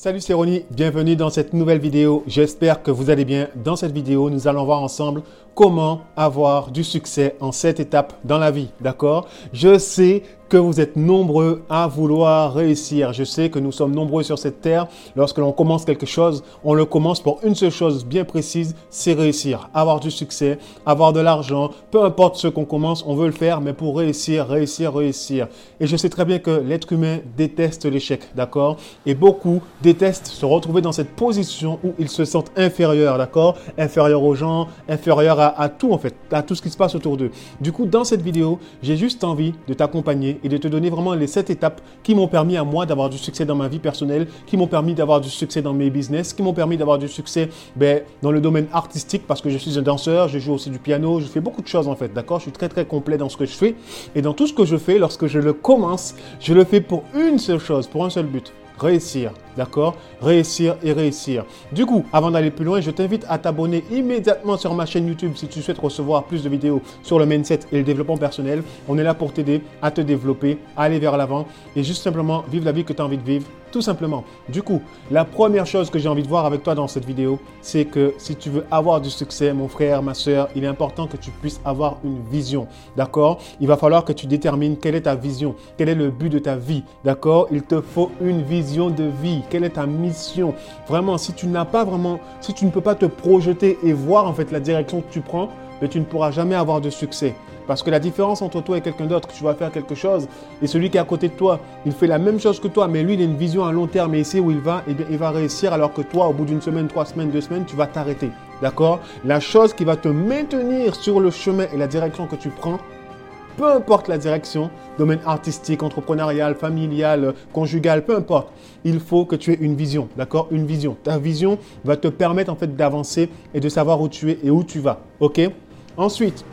Salut c'est bienvenue dans cette nouvelle vidéo. J'espère que vous allez bien. Dans cette vidéo, nous allons voir ensemble comment avoir du succès en cette étape dans la vie. D'accord? Je sais que vous êtes nombreux à vouloir réussir. Je sais que nous sommes nombreux sur cette terre. Lorsque l'on commence quelque chose, on le commence pour une seule chose bien précise, c'est réussir, avoir du succès, avoir de l'argent. Peu importe ce qu'on commence, on veut le faire, mais pour réussir, réussir, réussir. Et je sais très bien que l'être humain déteste l'échec, d'accord? Et beaucoup détestent se retrouver dans cette position où ils se sentent inférieurs, d'accord? Inférieurs aux gens, inférieurs à, à tout en fait, à tout ce qui se passe autour d'eux. Du coup, dans cette vidéo, j'ai juste envie de t'accompagner et de te donner vraiment les sept étapes qui m'ont permis à moi d'avoir du succès dans ma vie personnelle, qui m'ont permis d'avoir du succès dans mes business, qui m'ont permis d'avoir du succès ben, dans le domaine artistique parce que je suis un danseur, je joue aussi du piano, je fais beaucoup de choses en fait, d'accord? Je suis très très complet dans ce que je fais et dans tout ce que je fais, lorsque je le commence, je le fais pour une seule chose, pour un seul but, réussir. D'accord Réussir et réussir. Du coup, avant d'aller plus loin, je t'invite à t'abonner immédiatement sur ma chaîne YouTube si tu souhaites recevoir plus de vidéos sur le mindset et le développement personnel. On est là pour t'aider à te développer, à aller vers l'avant et juste simplement vivre la vie que tu as envie de vivre. Tout simplement. Du coup, la première chose que j'ai envie de voir avec toi dans cette vidéo, c'est que si tu veux avoir du succès, mon frère, ma soeur, il est important que tu puisses avoir une vision. D'accord Il va falloir que tu détermines quelle est ta vision, quel est le but de ta vie. D'accord Il te faut une vision de vie quelle est ta mission. Vraiment, si tu n'as pas vraiment, si tu ne peux pas te projeter et voir en fait la direction que tu prends, mais tu ne pourras jamais avoir de succès. Parce que la différence entre toi et quelqu'un d'autre, tu vas faire quelque chose, et celui qui est à côté de toi, il fait la même chose que toi, mais lui, il a une vision à long terme et il sait où il va, et bien, il va réussir, alors que toi, au bout d'une semaine, trois semaines, deux semaines, tu vas t'arrêter. D'accord? La chose qui va te maintenir sur le chemin et la direction que tu prends, peu importe la direction, domaine artistique, entrepreneurial, familial, conjugal, peu importe, il faut que tu aies une vision, d'accord? Une vision. Ta vision va te permettre en fait d'avancer et de savoir où tu es et où tu vas, ok? Ensuite,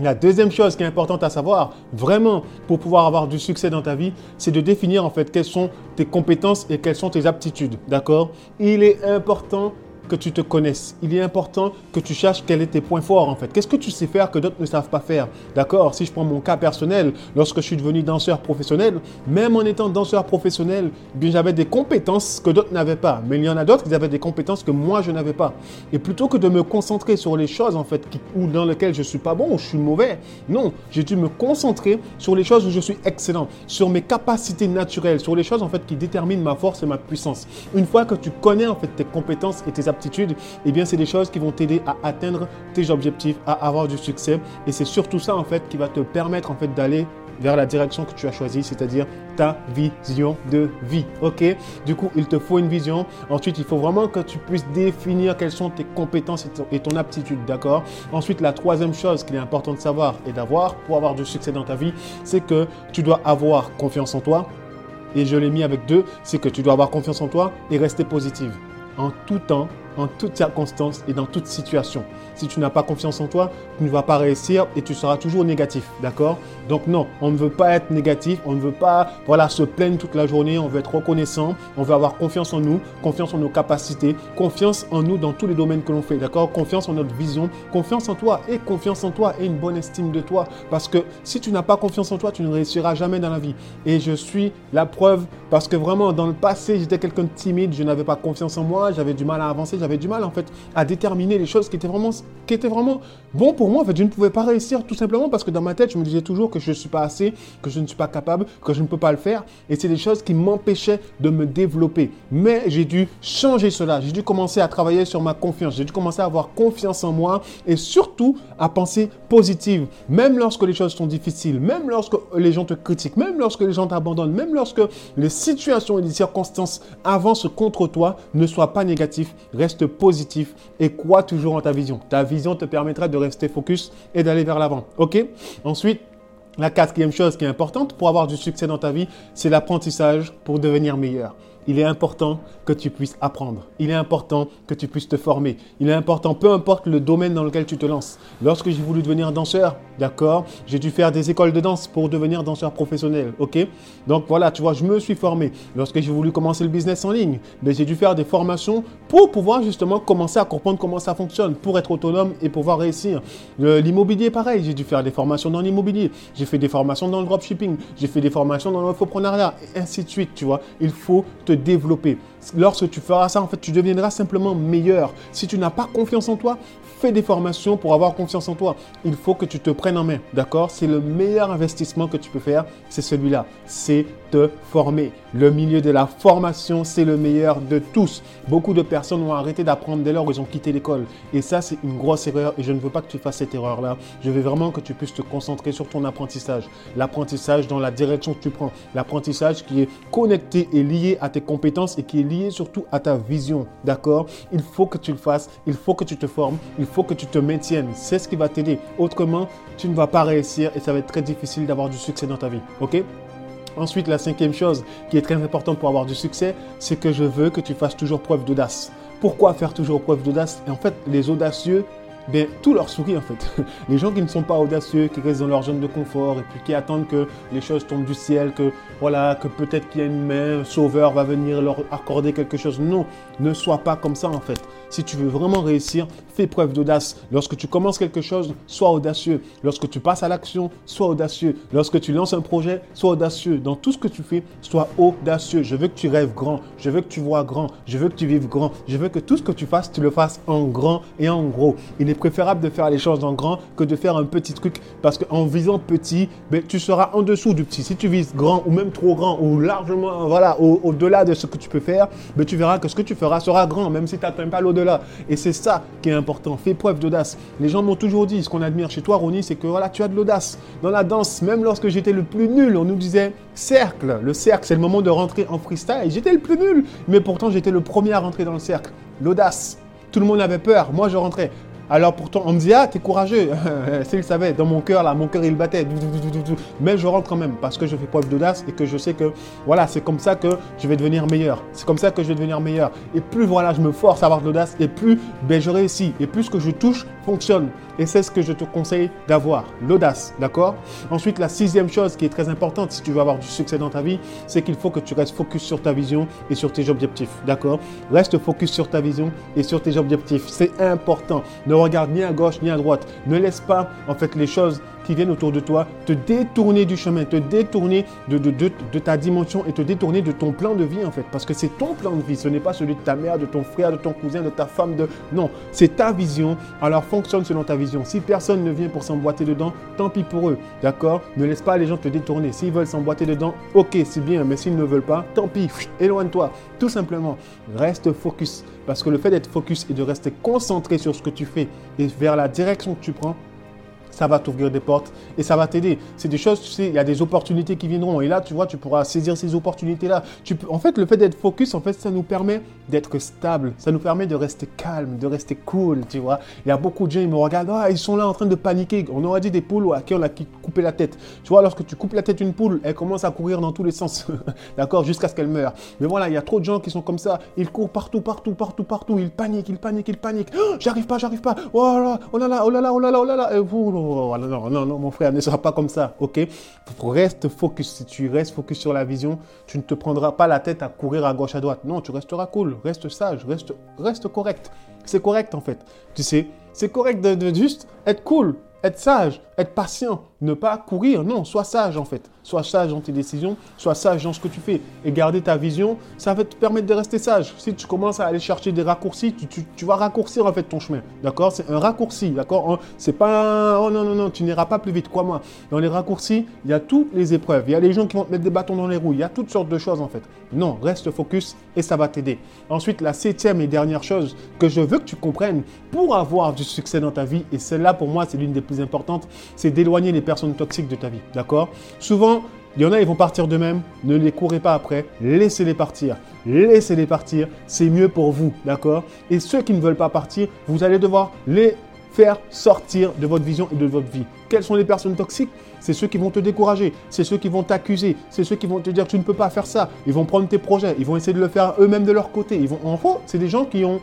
la deuxième chose qui est importante à savoir, vraiment, pour pouvoir avoir du succès dans ta vie, c'est de définir en fait quelles sont tes compétences et quelles sont tes aptitudes, d'accord? Il est important que tu te connaisses. Il est important que tu cherches quels sont tes points forts en fait. Qu'est-ce que tu sais faire que d'autres ne savent pas faire? D'accord? Si je prends mon cas personnel, lorsque je suis devenu danseur professionnel, même en étant danseur professionnel, bien j'avais des compétences que d'autres n'avaient pas. Mais il y en a d'autres qui avaient des compétences que moi je n'avais pas. Et plutôt que de me concentrer sur les choses en fait qui, ou dans lesquelles je suis pas bon ou je suis mauvais, non, j'ai dû me concentrer sur les choses où je suis excellent, sur mes capacités naturelles, sur les choses en fait qui déterminent ma force et ma puissance. Une fois que tu connais en fait tes compétences et tes aptitudes eh bien, c'est des choses qui vont t'aider à atteindre tes objectifs, à avoir du succès. Et c'est surtout ça, en fait, qui va te permettre, en fait, d'aller vers la direction que tu as choisie, c'est-à-dire ta vision de vie. Ok? Du coup, il te faut une vision. Ensuite, il faut vraiment que tu puisses définir quelles sont tes compétences et ton, aptitude. D'accord? Ensuite, la troisième chose qu'il est important de savoir et d'avoir pour avoir du succès dans ta vie, c'est que tu dois avoir confiance en toi. Et je l'ai mis avec deux, c'est que tu dois avoir confiance en toi et rester positive en tout temps en toutes circonstances et dans toute situation. Si tu n'as pas confiance en toi, tu ne vas pas réussir et tu seras toujours négatif, d'accord? Donc non, on ne veut pas être négatif, on ne veut pas voilà se plaindre toute la journée, on veut être reconnaissant, on veut avoir confiance en nous, confiance en nos capacités, confiance en nous dans tous les domaines que l'on fait, d'accord? Confiance en notre vision, confiance en toi et confiance en toi et une bonne estime de toi parce que si tu n'as pas confiance en toi, tu ne réussiras jamais dans la vie. Et je suis la preuve parce que vraiment dans le passé, j'étais quelqu'un de timide, je n'avais pas confiance en moi, j'avais du mal à avancer, du mal en fait à déterminer les choses qui étaient vraiment, qui étaient vraiment bon pour moi. En fait, je ne pouvais pas réussir tout simplement parce que dans ma tête, je me disais toujours que je ne suis pas assez, que je ne suis pas capable, que je ne peux pas le faire. Et c'est des choses qui m'empêchaient de me développer. Mais j'ai dû changer cela. J'ai dû commencer à travailler sur ma confiance. J'ai dû commencer à avoir confiance en moi et surtout à penser positive. Même lorsque les choses sont difficiles, même lorsque les gens te critiquent, même lorsque les gens t'abandonnent, même lorsque les situations et les circonstances avancent contre toi, ne sois pas négatif. Reste positif et crois toujours en ta vision. Ta vision te permettra de rester focus et d'aller vers l'avant. OK? Ensuite, la quatrième chose qui est importante pour avoir du succès dans ta vie, c'est l'apprentissage pour devenir meilleur il est important que tu puisses apprendre. Il est important que tu puisses te former. Il est important, peu importe le domaine dans lequel tu te lances. Lorsque j'ai voulu devenir danseur, d'accord, j'ai dû faire des écoles de danse pour devenir danseur professionnel, ok? Donc voilà, tu vois, je me suis formé. Lorsque j'ai voulu commencer le business en ligne, ben, j'ai dû faire des formations pour pouvoir justement commencer à comprendre comment ça fonctionne, pour être autonome et pouvoir réussir. L'immobilier, pareil, j'ai dû faire des formations dans l'immobilier. J'ai fait des formations dans le dropshipping. J'ai fait des formations dans l'entrepreneuriat, et ainsi de suite, tu vois. Il faut développer. lorsque tu feras ça, en fait, tu deviendras simplement meilleur. Si tu n'as pas confiance en toi, fais des formations pour avoir confiance en toi. Il faut que tu te prennes en main, d'accord? C'est le meilleur investissement que tu peux faire, c'est celui-là. C'est te former. Le milieu de la formation, c'est le meilleur de tous. Beaucoup de personnes ont arrêté d'apprendre dès lors qu'ils ont quitté l'école. Et ça, c'est une grosse erreur et je ne veux pas que tu fasses cette erreur-là. Je veux vraiment que tu puisses te concentrer sur ton apprentissage. L'apprentissage dans la direction que tu prends. L'apprentissage qui est connecté et lié à tes compétences et qui est lié surtout à ta vision. D'accord? Il faut que tu le fasses. Il faut que tu te formes. Faut que tu te maintiennes. C'est ce qui va t'aider. Autrement, tu ne vas pas réussir et ça va être très difficile d'avoir du succès dans ta vie. OK? Ensuite, la cinquième chose qui est très importante pour avoir du succès, c'est que je veux que tu fasses toujours preuve d'audace. Pourquoi faire toujours preuve d'audace? En fait, les audacieux, ben, tout leur sourit en fait. Les gens qui ne sont pas audacieux, qui restent dans leur zone de confort et puis qui attendent que les choses tombent du ciel, que voilà, que peut-être qu'il y a une main, un sauveur va venir leur accorder quelque chose. Non, ne sois pas comme ça en fait. Si tu veux vraiment réussir, fais preuve d'audace. Lorsque tu commences quelque chose, sois audacieux. Lorsque tu passes à l'action, sois audacieux. Lorsque tu lances un projet, sois audacieux. Dans tout ce que tu fais, sois audacieux. Je veux que tu rêves grand. Je veux que tu vois grand. Je veux que tu vives grand. Je veux que tout ce que tu fasses, tu le fasses en grand et en gros. Il est préférable de faire les choses en grand que de faire un petit truc parce qu'en visant petit, ben, tu seras en dessous du petit. Si tu vises grand ou même trop grand ou largement, voilà, au-delà de ce que tu peux faire, ben, tu verras que ce que tu feras sera grand, même si tu n'atteins pas l'au-delà. Et c'est ça qui est important. Fais preuve d'audace. Les gens m'ont toujours dit, ce qu'on admire chez toi, Ronnie, c'est que voilà, tu as de l'audace. Dans la danse, même lorsque j'étais le plus nul, on nous disait cercle. Le cercle, c'est le moment de rentrer en freestyle. J'étais le plus nul, mais pourtant j'étais le premier à rentrer dans le cercle. L'audace. Tout le monde avait peur. Moi, je rentrais. Alors pourtant, on me dit, ah, t'es courageux. S'il savait, dans mon cœur, là, mon cœur, il battait. Mais je rentre quand même parce que je fais preuve d'audace et que je sais que, voilà, c'est comme ça que je vais devenir meilleur. C'est comme ça que je vais devenir meilleur. Et plus, voilà, je me force à avoir de l'audace et plus, ben, je réussis. Et plus ce que je touche fonctionne. Et c'est ce que je te conseille d'avoir, l'audace, d'accord? Ensuite, la sixième chose qui est très importante si tu veux avoir du succès dans ta vie, c'est qu'il faut que tu restes focus sur ta vision et sur tes objectifs, d'accord? Reste focus sur ta vision et sur tes objectifs. C'est important. Ne regarde ni à gauche ni à droite. Ne laisse pas, en fait, les choses viennent autour de toi te détourner du chemin, te détourner de, de, de, ta dimension et te détourner de ton plan de vie en fait. Parce que c'est ton plan de vie, ce n'est pas celui de ta mère, de ton frère, de ton cousin, de ta femme, de... Non, c'est ta vision. Alors fonctionne selon ta vision. Si personne ne vient pour s'emboîter dedans, tant pis pour eux. D'accord? Ne laisse pas les gens te détourner. S'ils veulent s'emboîter dedans, ok, c'est bien. Mais s'ils ne veulent pas, tant pis. Éloigne-toi. Tout simplement. Reste focus. Parce que le fait d'être focus et de rester concentré sur ce que tu fais et vers la direction que tu prends, ça va t'ouvrir des portes et ça va t'aider. C'est des choses, tu sais, il y a des opportunités qui viendront et là, tu vois, tu pourras saisir ces opportunités-là. En fait, le fait d'être focus, en fait, ça nous permet d'être stable, ça nous permet de rester calme, de rester cool, tu vois. Il y a beaucoup de gens, ils me regardent, ah, ils sont là en train de paniquer. On aurait dit des poules à qui on a coupé la tête. Tu vois, lorsque tu coupes la tête d'une poule, elle commence à courir dans tous les sens, d'accord, jusqu'à ce qu'elle meure. Mais voilà, il y a trop de gens qui sont comme ça, ils courent partout, partout, partout, partout, ils paniquent, ils paniquent, ils paniquent. Oh, j'arrive pas, j'arrive pas. Oh là, oh là là, oh là là, oh là là, oh là là. Et vous, Oh, non, non, non, mon frère, ne sera pas comme ça, ok? Reste focus. Si tu restes focus sur la vision, tu ne te prendras pas la tête à courir à gauche, à droite. Non, tu resteras cool, reste sage, reste, reste correct. C'est correct en fait. Tu sais, c'est correct de juste être cool, être sage, être patient, ne pas courir. Non, sois sage en fait. Sois sage dans tes décisions, sois sage dans ce que tu fais. Et garder ta vision, ça va te permettre de rester sage. Si tu commences à aller chercher des raccourcis, tu, vas raccourcir en fait ton chemin. D'accord? C'est un raccourci. D'accord? C'est pas Oh non, non, non, tu n'iras pas plus vite, crois-moi. Dans les raccourcis, il y a toutes les épreuves. Il y a les gens qui vont te mettre des bâtons dans les roues. Il y a toutes sortes de choses en fait. Non, reste focus et ça va t'aider. Ensuite, la septième et dernière chose que je veux que tu comprennes pour avoir du succès dans ta vie, et celle-là pour moi c'est l'une des plus importantes, c'est d'éloigner les personnes toxiques de ta vie. D'accord? Souvent, il y en a, ils vont partir d'eux-mêmes. Ne les courez pas après. Laissez-les partir. Laissez-les partir. C'est mieux pour vous. D'accord? Et ceux qui ne veulent pas partir, vous allez devoir les faire sortir de votre vision et de votre vie. Quelles sont les personnes toxiques? C'est ceux qui vont te décourager, c'est ceux qui vont t'accuser, c'est ceux qui vont te dire tu ne peux pas faire ça. Ils vont prendre tes projets, ils vont essayer de le faire eux-mêmes de leur côté. Ils vont, en gros, c'est des gens qui ont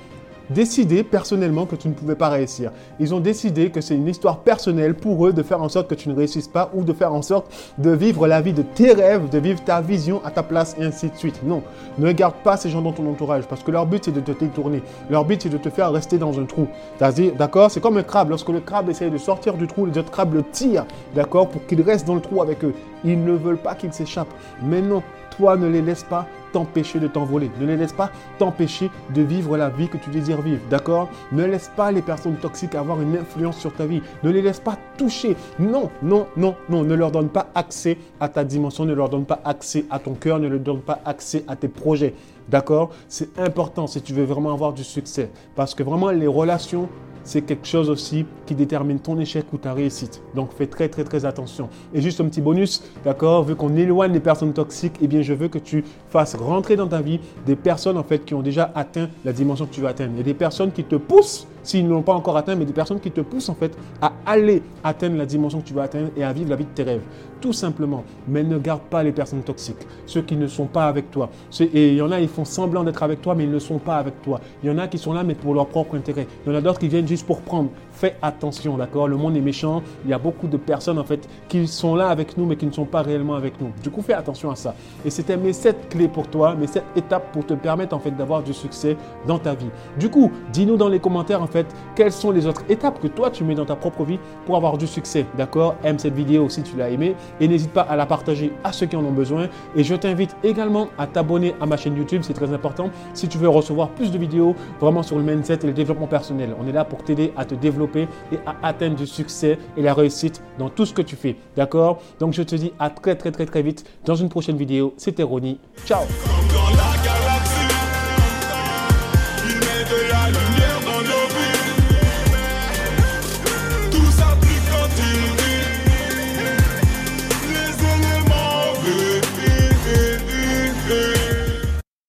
décidé personnellement que tu ne pouvais pas réussir. Ils ont décidé que c'est une histoire personnelle pour eux de faire en sorte que tu ne réussisses pas ou de faire en sorte de vivre la vie de tes rêves, de vivre ta vision à ta place et ainsi de suite. Non, ne garde pas ces gens dans ton entourage parce que leur but c'est de te détourner. Leur but c'est de te faire rester dans un trou. D'accord C'est comme un crabe. Lorsque le crabe essaye de sortir du trou, les autres crabes le tirent. D'accord Pour qu'il reste dans le trou avec eux. Ils ne veulent pas qu'il s'échappe. Mais non, toi ne les laisse pas t'empêcher de t'envoler. Ne les laisse pas t'empêcher de vivre la vie que tu désires vivre. D'accord? Ne laisse pas les personnes toxiques avoir une influence sur ta vie. Ne les laisse pas toucher. Non, non, non, non. Ne leur donne pas accès à ta dimension. Ne leur donne pas accès à ton cœur. Ne leur donne pas accès à tes projets. D'accord? C'est important si tu veux vraiment avoir du succès. Parce que vraiment, les relations c'est quelque chose aussi qui détermine ton échec ou ta réussite. Donc fais très très très attention. Et juste un petit bonus, d'accord, vu qu'on éloigne les personnes toxiques, eh bien je veux que tu fasses rentrer dans ta vie des personnes en fait qui ont déjà atteint la dimension que tu veux atteindre. Et des personnes qui te poussent s'ils ne l'ont pas encore atteint, mais des personnes qui te poussent en fait à aller atteindre la dimension que tu veux atteindre et à vivre la vie de tes rêves. Tout simplement. Mais ne garde pas les personnes toxiques, ceux qui ne sont pas avec toi. Et il y en a, ils font semblant d'être avec toi, mais ils ne sont pas avec toi. Il y en a qui sont là, mais pour leur propre intérêt. Il y en a d'autres qui viennent juste pour prendre. Fais attention, d'accord? Le monde est méchant. Il y a beaucoup de personnes en fait qui sont là avec nous, mais qui ne sont pas réellement avec nous. Du coup, fais attention à ça. Et c'était mes sept clés pour toi, mes sept étapes pour te permettre en fait d'avoir du succès dans ta vie. Du coup, dis-nous dans les commentaires en quelles sont les autres étapes que toi tu mets dans ta propre vie pour avoir du succès. D'accord? Aime cette vidéo si tu l'as aimée et n'hésite pas à la partager à ceux qui en ont besoin. Et je t'invite également à t'abonner à ma chaîne YouTube, c'est très important si tu veux recevoir plus de vidéos vraiment sur le mindset et le développement personnel. On est là pour t'aider à te développer et à atteindre du succès et la réussite dans tout ce que tu fais. D'accord? Donc je te dis à très très très très vite dans une prochaine vidéo. C'était Ronnie. Ciao